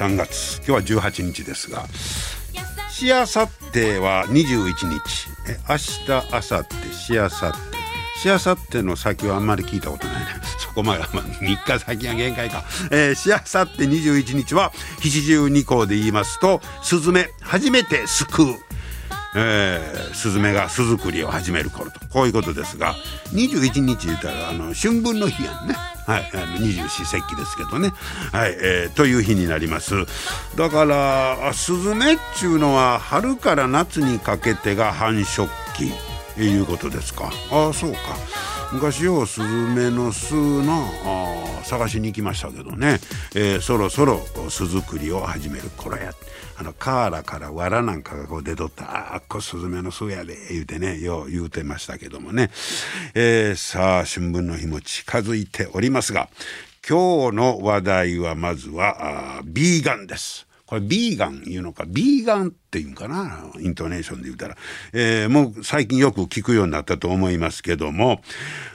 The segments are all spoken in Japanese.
3月今日は18日ですがしあさっては21日。え明日明後日しあさって。しあさっての先はあんまり聞いたことないね そこまで、まあ、3日先が限界か、え、しあさって21日は七十二項で言いますとスズメ初めて救う。えー、スズメが巣作りを始める頃と。こういうことですが21日言ったらあの春分の日やんね。はい、二十四節気ですけどね、はいえー、という日になります。だからスズメっちゅうのは春から夏にかけてが繁殖期。いうことですか？ああそうか。昔よスズメの巣の探しに行きましたけどね、えー、そろそろ巣作りを始める頃や。あのカーラから藁なんかがこう出とった「あっこスズメの巣やで」言うてねよう言うてましたけどもね、えー、さあ春分の日も近づいておりますが今日の話題はまずはビーガンです。これビーガン言うのかビーガンっていうんかなイントネーションで言うたら、えー、もう最近よく聞くようになったと思いますけども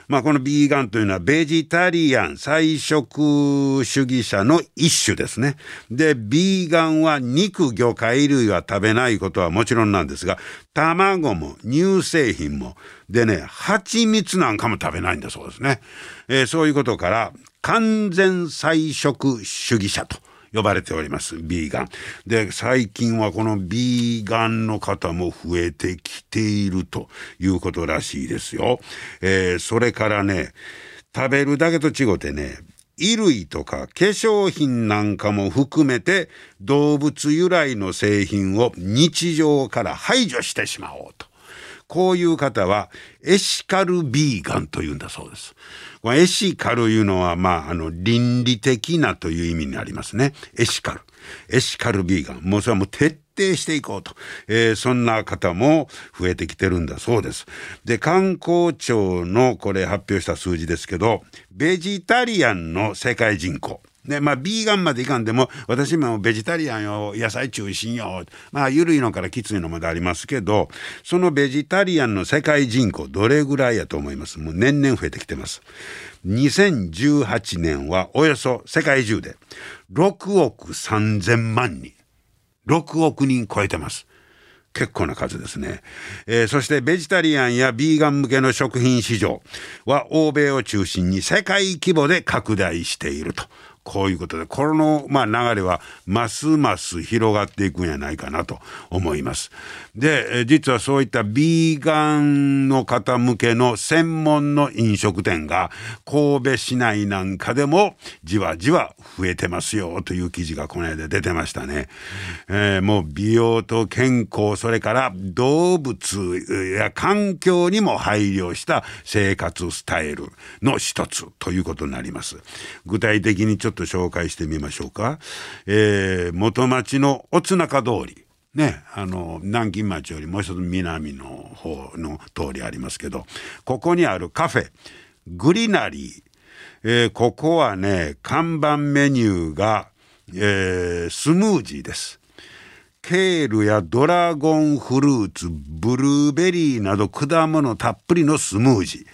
まあこのビーガンというのはベジタリアン菜食主義者の一種ですね。でビーガンは肉魚介類は食べないことはもちろんなんですが卵も乳製品もでね蜂蜜なんかも食べないんだそうですね、えー、そういうことから完全菜食主義者と。呼ばれておりますビーガン。で最近はこのビーガンの方も増えてきているということらしいですよ、えー、それからね食べるだけと違ってね衣類とか化粧品なんかも含めて動物由来の製品を日常から排除してしまおうと。こういう方はエシカルビーガンというんだそうです。エシカルいうのは、まあ、あの、倫理的なという意味になりますね。エシカル。エシカルビーガン。もうそれはもう徹底していこうと。えー、そんな方も増えてきてるんだそうです。で、観光庁のこれ発表した数字ですけど、ベジタリアンの世界人口。で、まあ、ビーガンまでいかんでも、私もベジタリアンよ、野菜中心よ。まあ、緩いのからきついのまでありますけど、そのベジタリアンの世界人口、どれぐらいやと思います？もう年々増えてきてます。2018年はおよそ世界中で6億3000万人。6億人超えてます。結構な数ですね、えー、そしてベジタリアンやビーガン向けの食品市場は欧米を中心に世界規模で拡大しているとこういうことで、この、まあ、流れはますます広がっていくんやないかなと思います。で、実はそういったビーガンの方向けの専門の飲食店が神戸市内なんかでもじわじわ増えてますよという記事がこの間出てましたね。えー、もう美容と健康、それから動物や環境にも配慮した生活スタイルの一つということになります。具体的にちょっとと紹介してみましょうか。えー、元町のおつなか通り。ね、あの、南京町よりもう一つ南の方の通りありますけど、ここにあるカフェ、グリナリー。えー、ここはね、看板メニューが、えー、スムージーです。ケールやドラゴンフルーツ、ブルーベリーなど果物たっぷりのスムージー。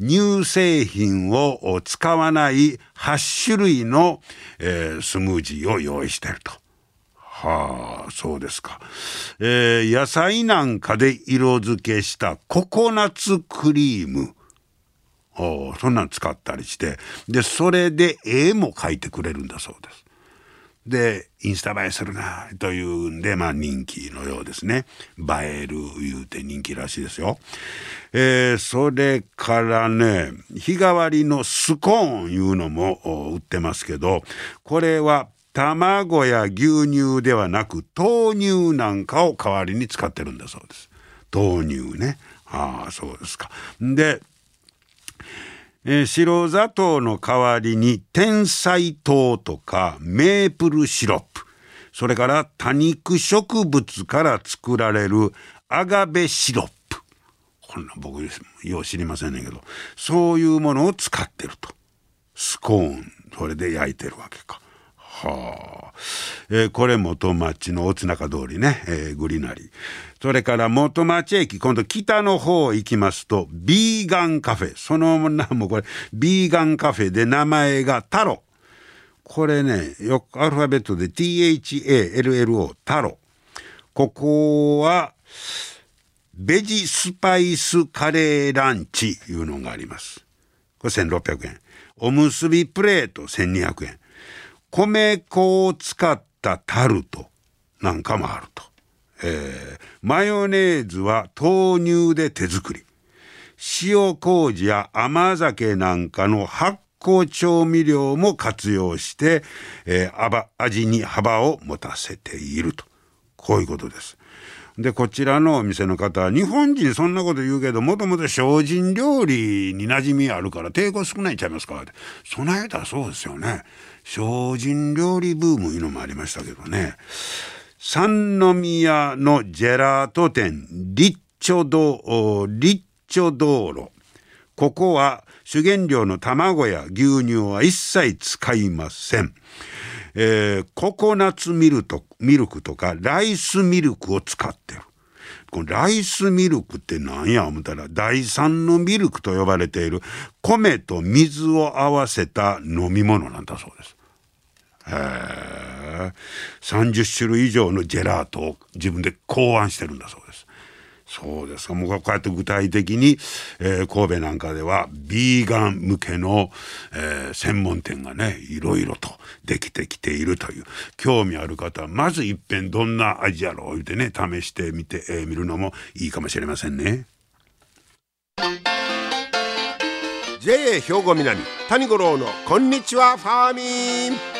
乳製品を使わない8種類の、えー、スムージーを用意してると。はあ、そうですか。えー、野菜なんかで色付けしたココナッツクリーム。おそんなん使ったりして、で、それで絵も描いてくれるんだそうです。で、インスタ映えするな、というんで、まあ人気のようですね。映える言うて人気らしいですよ。えー、それからね、日替わりのスコーンいうのも売ってますけど、これは卵や牛乳ではなく豆乳なんかを代わりに使ってるんだそうです。豆乳ね。ああ、そうですか。で、えー、白砂糖の代わりに天才糖とかメープルシロップ。それから多肉植物から作られるアガベシロップ。こんな僕よう知りませんねんけど。そういうものを使ってると。スコーンそれで焼いてるわけか。はあ、えー、これ元町の大津中通りね、えー、グリナリそれから元町駅今度北の方行きますとビーガンカフェ。その名もこれビーガンカフェで名前がタロ。これねよくアルファベットで THALLO タロ。ここはベジスパイスカレーランチいうのがあります。これ1600円。おむすびプレート1200円。米粉を使ったタルトなんかもあると。えー、マヨネーズは豆乳で手作り。塩麹や甘酒なんかの発酵調味料も活用して、えー、味に幅を持たせていると。こういうことです。でこちらのお店の方日本人そんなこと言うけどもともと精進料理に馴染みあるから抵抗少ないんちゃいますかってそないだそうですよね精進料理ブームいうのもありましたけどね三宮のジェラート店リッチョドリッチョ道路ここは主原料の卵や牛乳は一切使いません。えー、ココナッツミルとミルクとかライスミルクを使ってる。このライスミルクって何や？思ったら第三のミルクと呼ばれている米と水を合わせた飲み物なんだそうです。へえ30種類以上のジェラートを自分で考案してるんだそうです。そうですかもうこうやって具体的に、えー、神戸なんかではビーガン向けの、えー、専門店がねいろいろとできてきているという興味ある方はまずいっぺんどんな味やろう言うてね試してみて、えー、見るのもいいかもしれませんね。JA 兵庫南谷五郎のこんにちはファーミン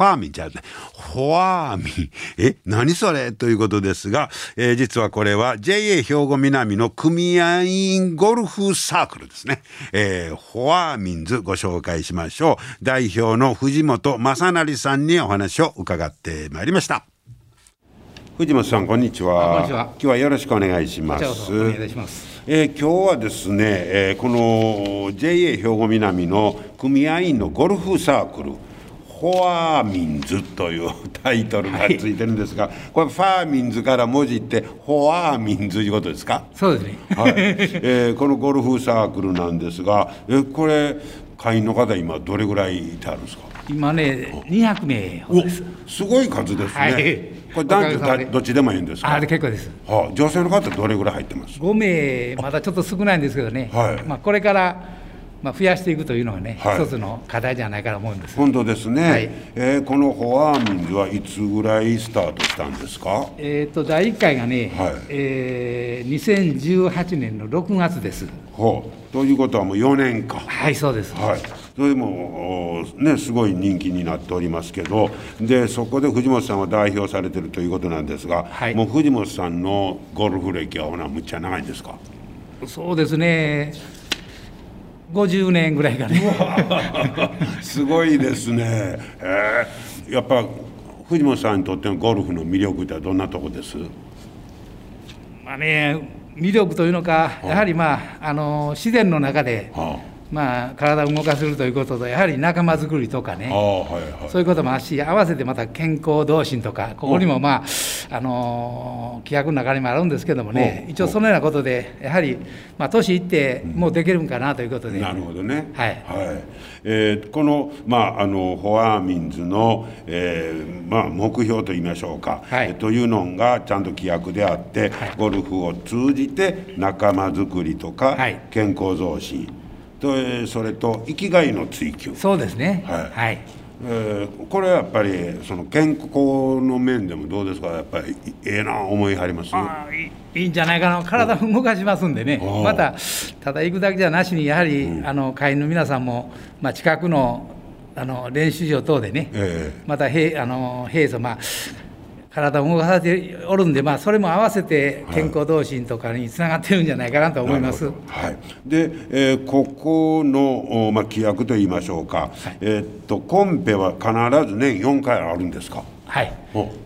ファーミンじゃなフォアーミン。え、何それ？ということですが、えー、実はこれは JA 兵庫南の組合員ゴルフサークルですね。えー、フォアーミンズご紹介しましょう。代表の藤本正成さんにお話を伺ってまいりました。藤本さんこんにちは。今日はよろしくお願いします。お願いします。えー、今日はですね、えー、この JA 兵庫南の組合員のゴルフサークルフォアーミンズというタイトルがついてるんですが、はい、これファーミンズからもじってフォアーミンズいうことですか？そうですね、はいえー、このゴルフサークルなんですがえこれ会員の方今どれぐらいいてあるんですか？今ね200名ですすごい数ですね、はいこれ男女どっちでもいいんですか？あ結構です。はあ、女性の方どれぐらい入ってます？5名まだちょっと少ないんですけどね。はい。まあこれからまあ、増やしていくというのがね、はい、一つの課題じゃないかと思うんです本当ですね、はい、えー、このフォアーミンズはいつぐらいスタートしたんですか？えっ、と第1回がね、はい。えー、2018年の6月です。ほう。ということはもう4年か。はいそうです。はい。それでもねすごい人気になっておりますけどでそこで藤本さんは代表されてるということなんですが、はい、もう藤本さんのゴルフ歴はほなむっちゃ長いんですか？そうですね50年ぐらいかねすごいですね、えー、やっぱ藤本さんにとってのゴルフの魅力ってどんなとこです？まあね魅力というのか、やはりまああの自然の中で、まあ、体を動かせるということとやはり仲間づくりとかね、はいはい、そういうこともあるし合わせてまた健康同心とかここにもまあ、あのー、規約の中にもあるんですけどもね。一応そのようなことでやはり、まあ、年いってもうできるんかなということで、うん、なるほどね。はい、はい。えー、この,、まあ、あのフォアミンズの、えーまあ、目標といいましょうか、はい、というのがちゃんと規約であって、はい、ゴルフを通じて仲間づくりとか、はい、健康増進とそれと生きがいの追求。そうですね。はい、はい。えー、これはやっぱりその健康の面でもどうですか？やっぱりええな思いはります？あいいんじゃないかな。体動かしますんでね。またただ行くだけじゃなしにやはり、うん、あの会員の皆さんも、まあ、近くのあの練習場等でね、えー、またへあの平素まあ体を動かさせておるんで、まあ、それも合わせて健康同心とかにつながってるんじゃないかなと思います。はい、で、えー、ここの、まあ、規約といいましょうか、はい、えー、っとコンペは必ず年4回あるんですか？はい、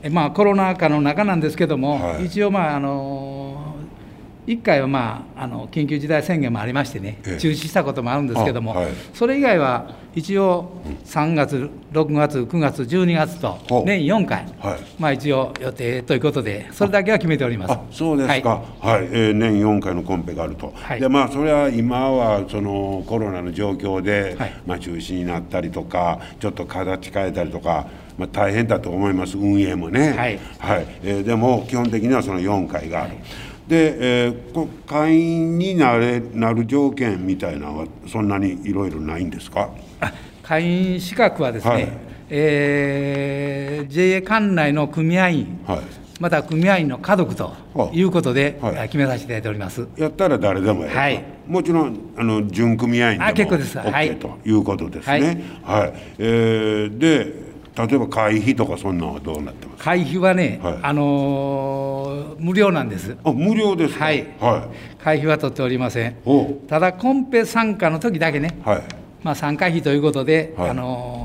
えまあ、コロナ禍の中なんですけども、はい、一応、まああの1回は、まあ、あの緊急事態宣言もありましてね、中止したこともあるんですけども、はい、それ以外は一応3月、6月、9月、12月と年4回、はい、まあ、一応予定ということで、それだけは決めております。そうですか、はい、はい、えー、年4回のコンペがあると、はい、でまあ、それは今はそのコロナの状況で、はい、まあ、中止になったりとか、ちょっと形変えたりとか、まあ、大変だと思います、運営もね、はい。はい。えー、でも基本的にはその4回がある。で、えー、会員になれなる条件みたいなのはそんなにいろいろないんですか？会員資格はですね、はい、えー、JA 管内の組合員、はい、また組合員の家族とい。うことで、はい、決めさせていただいております。やったら誰でもやる、はい、もちろんあの準組合員でも OK ということですね。はい、はい、えー、で例えば会費とかそんなのはどうなってます？会費はね、はい、あのー、無料なんです。あ無料ですはい、はい、会費は取っておりません。ただコンペ参加の時だけね、はい。まあ、参加費ということで、はい、あのー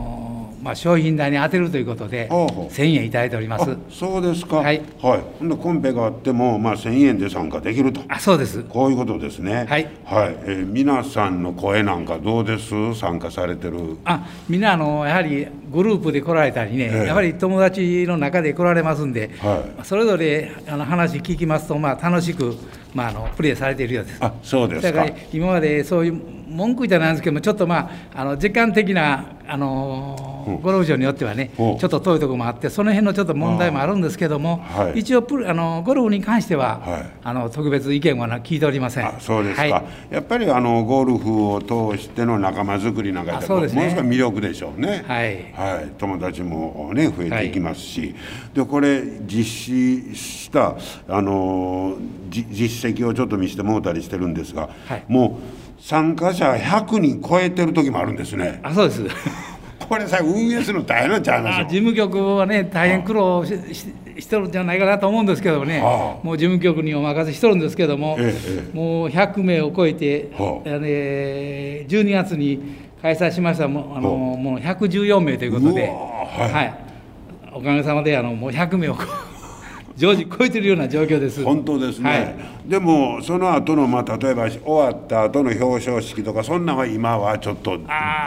まあ、商品代に当てるということで、1000円いただいております。そうですか、はい、はい、ほんでコンペがあっても、まあ、1000円で参加できると、あそうです。こういうことですね、はい。はい。えー、皆さんの声なんかどうです？参加されてる。あみんなあのやはりグループで来られたりね、えー、やはり友達の中で来られますんで、はい、それぞれあの話聞きますと、まあ、楽しく、まあ、あのプレーされているようです。あそうですだから今までそういう文句じゃないんですけどもちょっとまああの時間的なあのー、ゴルフ場によってはねちょっと遠いところもあってその辺のちょっと問題もあるんですけども、はい、一応プあのゴルフに関しては、はい、あの特別意見は聞いておりません。あそうですか、はい、やっぱりあのゴルフを通しての仲間づくりなんかそうです、ね、ものすごい魅力でしょうね。はい、はい、友達もね増えていきますし、でこれ実施したあの実績をちょっと見せてもうたりしてるんですが、もう参加者100人超えてる時もあるんですね。あそうです。これさ運営するの大変なんちゃいます事務局はね大変苦労ししてるんじゃないかなと思うんですけどもね、もう事務局にお任せしとるんですけども、ええ、もう100名を超えて、はあ、ね、12月に開催しましたもあのもう114名ということで、はい、はい、おかげさまであのもう100名を超え常時超えてるような状況です。本当ですね。はい、でもその後のまあ例えば終わった後の表彰式とかそんなは今はちょっと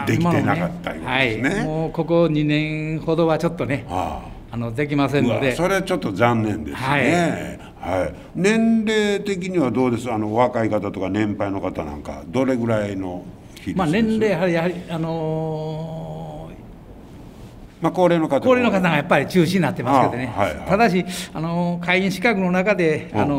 できてなかったようですね。ねはい、もうここ2年ほどはちょっとね、ああのできませんので。それちょっと残念ですね。はい、はい、年齢的にはどうです？あの若い方とか年配の方なんかどれぐらいのまあ年齢やはりやはりあのーまあ、高齢の方高齢の方がやっぱり中止になってますけどね、はいはい、ただしあの会員資格の中で、あの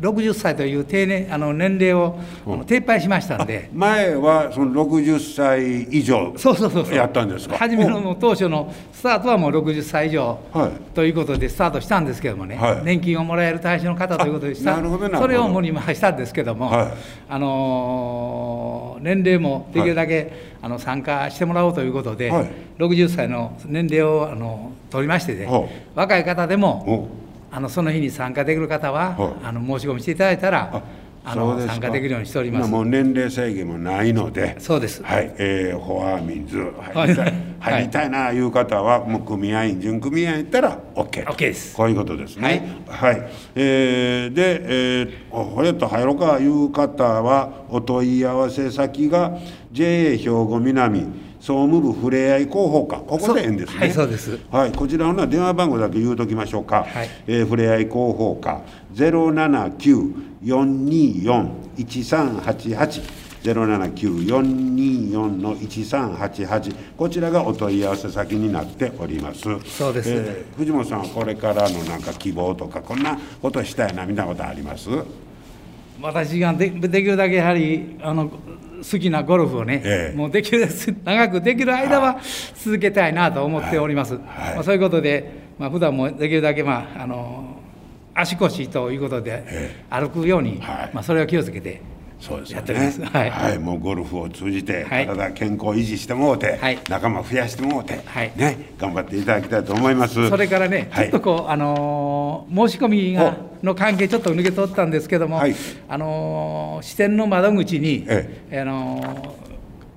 60歳という定年あの年齢を、撤廃しましたんで。前はその60歳以上そうそうそうやったんですか？初めの当初のスタートはもう60歳以上、はい、ということでスタートしたんですけどもね、はい、年金をもらえる対象の方ということでした。それを主にしたんですけども、はい、あの年齢もできるだけ、あの参加してもらおうということで、はい、60歳の年齢をあの取りましてね、若い方でもあのその日に参加できる方は、あの申し込みしていただいたらあの参加できるようにしております。もう年齢制限もないのでそうです。はい、えー、フォアミンズ入りたい、入りたいないう方はもう組合員準組合員行ったら OK, OK です。こういうことですね。はい、はい、えー、で、えー、これと入ろうかいう方はお問い合わせ先が JA 兵庫南総務部ふれあい広報課。ここで縁ですね。はいそうです。はいこちらの電話番号だけ言うときましょうか、はい。えーふれあい広報課。079-424-1388 079-424の1388こちらがお問い合わせ先になっております。そうです。えー藤本さんはこれからのなんか希望とかこんなことしたいなみたいなことあります？私がでできるだけやはりあの好きなゴルフをね、ええ。もうできる長くできる間は続けたいなと思っております、はい。まあ、そういうことで、まあ普段もできるだけ、まあ、あの足腰ということでえ。歩くように、はい。まあ、それを気をつけてそうですよやっております。ね。はいもうゴルフを通じてはい。体健康維持してもうて、はい。仲間増やしてもうて、はい。ね頑張っていただきたいと思います。それからね、はい。ちょっとこう、あのー申し込みがの関係、ちょっと抜け取ったんですけども、はい。あのー支店の窓口に、えあのー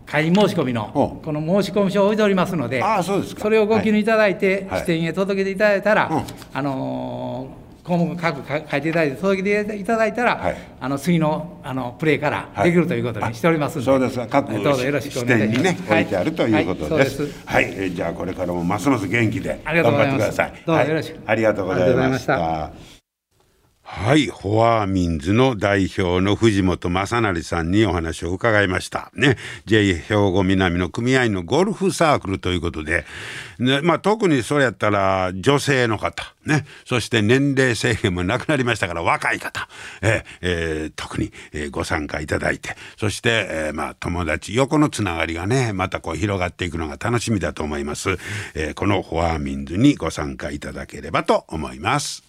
会員申し込みのこの申し込み書を置いておりますので、そうですか。それをご記入いただいて、はい。支店へ届けていただいたら、うん。あのー項目各書いていただいて届けていただいたら、はい。あの次のあのプレーからはい。できるということにしておりますので、そうです。が各どうぞよろしくお支願いします。ね、置いてあるということはいです。はい。はい、えーじゃあこれからもますます元気で頑張ってください。どうぞはい。よろしくありがとうございました。はい、フォアーミンズの代表の藤本正成さんにお話を伺いました。ね、J 兵庫南の組合員のゴルフサークルということで、ね、まあ特にそれやったら女性の方、ね、そして年齢制限もなくなりましたから若い方、ええー特に、えご参加いただいて、そして、えーまあ友達、横のつながりがね、またこう広がっていくのが楽しみだと思います。えーこのフォアーミンズにご参加いただければと思います。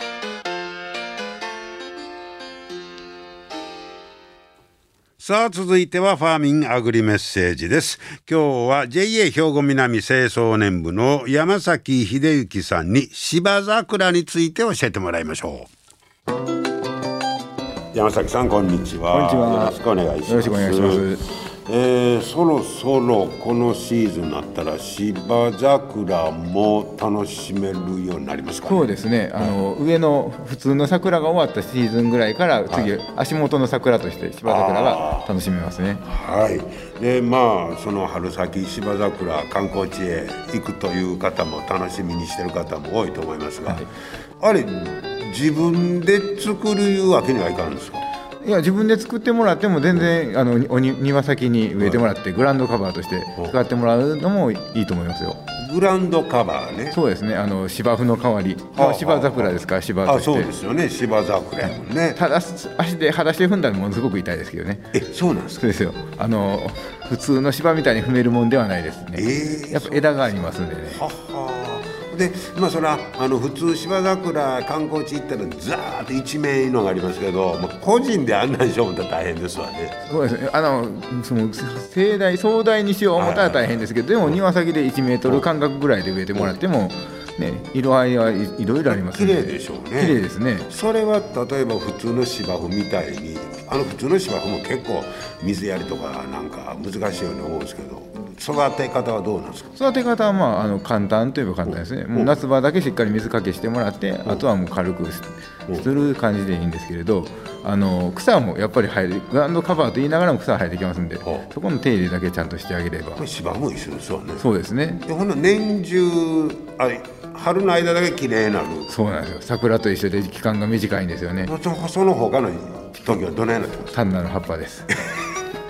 さあ続いてはファーミンアグリメッセージです。今日は JA 兵庫南清掃年部の山崎秀幸さんに芝桜について教えてもらいましょう。山崎さんこんにちは。こんにちは。よろしくお願いしますえーそろそろこのシーズンになったら芝桜も楽しめるようになりますかね。そうですね、あの上の普通の桜が終わったシーズンぐらいから次、足元の桜として芝桜が楽しめますね。はい、でまあその春先芝桜観光地へ行くという方も楽しみにしてる方も多いと思いますが、はい。あれ自分で作るいうわけにはいかんですか？いや自分で作ってもらっても全然あのおに庭先に植えてもらってグラウンドカバーとして使ってもらうのもいいと思いますよ。グランドカバーねそうですね、あの芝生の代わり、はあ芝桜ですか？ら芝。あそうですよね芝桜やもんね、ただ足で裸足で踏んだらものすごく痛いですけどね。えそうなんですか？そうですよ。あの普通の芝みたいに踏めるもんではないですね。えーやっぱ枝がありますんでね。ははでまあそれはあの普通芝桜観光地行ったらザーッと一面のがありますけど、まあ、個人であんなんしよう思ったら大変ですわね。そうですね。あのその盛大壮大にしよう思ったら大変ですけど、でも庭先で1メートル間隔ぐらいで植えてもらってもね、色合いはいいろいろありますん綺麗でしょうね。綺麗ですね。それは例えば普通の芝生みたいにあの普通の芝生も結構水やりとかなんか難しいように思うんですけど育て方はどうなんですか？育て方はまああの簡単といえば簡単ですね。もう夏場だけしっかり水かけしてもらって、あとはもう軽くすする感じでいいんですけれど、あの草もやっぱり生えるグラウンドカバーと言いながらも草生えてきますんでそこの手入れだけちゃんとしてあげれば。これ芝も一緒ですわね。そうですね。でほんな年中あ春の間だけ綺麗になる。そうなんですよ。桜と一緒で期間が短いんですよね。そその他の時はどのようになってます単なる葉っぱです。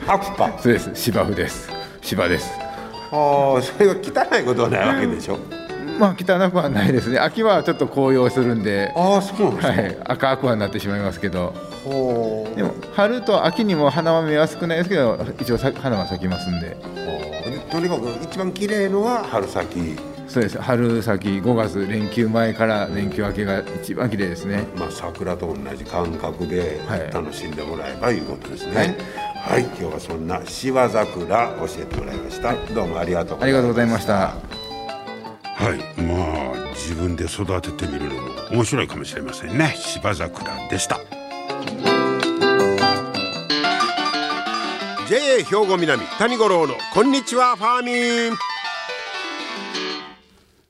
葉っぱ？そうです。芝生です。芝です。ああそれが汚いことはないわけでしょまあ汚くはないですね。秋はちょっと紅葉するんで。ああそうはい、赤くはなってしまいますけど。でも春と秋にも花は見やすくないですけど一応さ花は咲きますんで。とにかく一番綺麗のは春先。そうです。春先5月連休前から連休明けが一番綺麗ですね。まあ桜と同じ感覚ではい。楽しんでもらえばいうことですね。はい、今日はそんな芝桜教えてもらいました、どうもありがとうありがとうございましたはい。まあ自分で育ててみるのも面白いかもしれませんね。芝桜でした。JA 兵庫南谷五郎のこんにちはファーミン。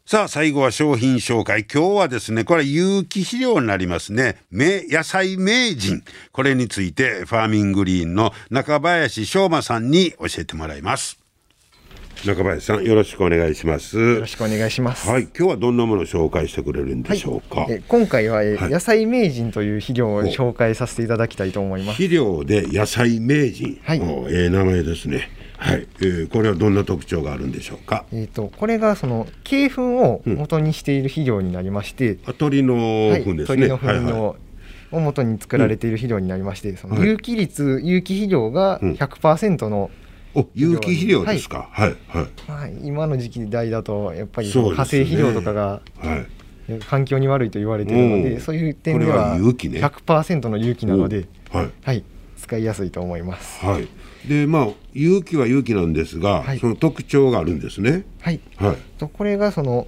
さあ最後は商品紹介。今日はですねこれは有機肥料になりますね。名野菜名人。これについてファーミングリーンの中林翔馬さんに教えてもらいます中林さんよろしくお願いします。よろしくお願いします。はい。今日はどんなものを紹介してくれるんでしょうか、え今回は、野菜名人という肥料を紹介させていただきたいと思います。肥料で野菜名人、はい。おええ名前ですね。はい、えーこれはどんな特徴があるんでしょうか？えっ、とこれがその鶏粉を元にしている肥料になりまして、あ鳥のはい、糞ですね、鳥の糞の、を元に作られている肥料になりまして、その有機率、有機肥料がうん。100%の、お有機肥料ですか？はい。はいまあ、今の時期代だとやっぱり化成肥料とかがはい。環境に悪いと言われているので、うん。そういう点ではは有機ね。100%の有機なので、はい。はい、使いやすいと思います。はい。でまあ有機は有機なんですが、はい。その特徴があるんですね。はい。はい。とこれがその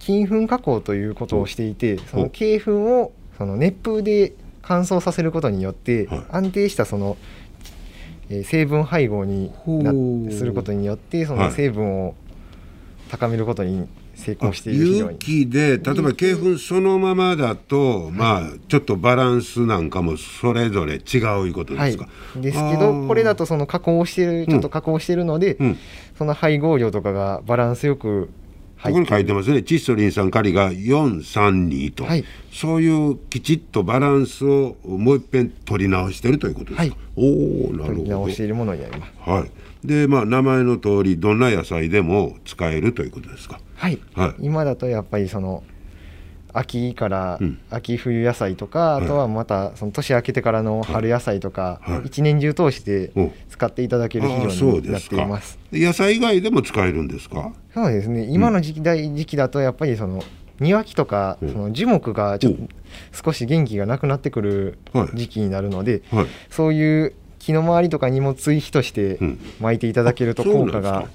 金粉加工ということをしていてその鶏粉をその熱風で乾燥させることによってはい。安定したその、えー成分配合にすることによってそはい。の成分を高めることに成功している有に、機で例えば鶏粉そのままだと、まあちょっとバランスなんかもそれぞれ違ういうことはいですか、、ですけあどーこれだとその加工してるちょっと加工してるので、うん。その配合量とかがバランスよくここに書いてますね。窒素リン酸カリが432と、はい。そういうきちっとバランスをもう一遍取り直してるということですか、はい。おおなる取りほど直しているものになります。はい。でまあ名前の通りどんな野菜でも使えるということですか？はい、はい。今だとやっぱりその秋からうん。秋冬野菜とか、いあとはまたその年明けてからの春野菜とか、はい。一年中通してお使っていただける肥料になっています。野菜以外でも使えるんですか？そうですね。今の時期だ時期だとやっぱりその庭木とか、うん。その樹木がちょっと少し元気がなくなってくるはい。時期になるので、はい。そういう木の周りとかにも追肥としてうん。巻いていただけると効果が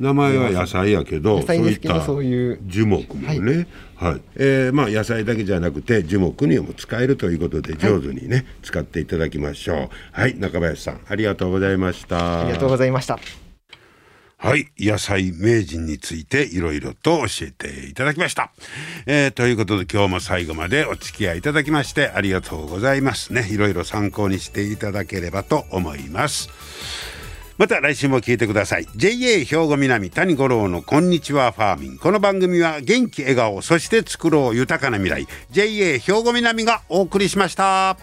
名前は野菜やけどそそういう。樹木もね、はい。えーまあ、野菜だけじゃなくて樹木にも使えるということで上手にね、使っていただきましょう。はい中林さんありがとうございました。ありがとうございました。はい野菜名人についていろいろと教えていただきました、えーということで今日も最後までお付き合いいただきましてありがとうございます。ねいろいろ参考にしていただければと思いますまた来週も聞いてください。JA 兵庫南谷五郎のこんにちはファーミン。この番組は元気笑顔そして作ろう豊かな未来。JA 兵庫南がお送りしました。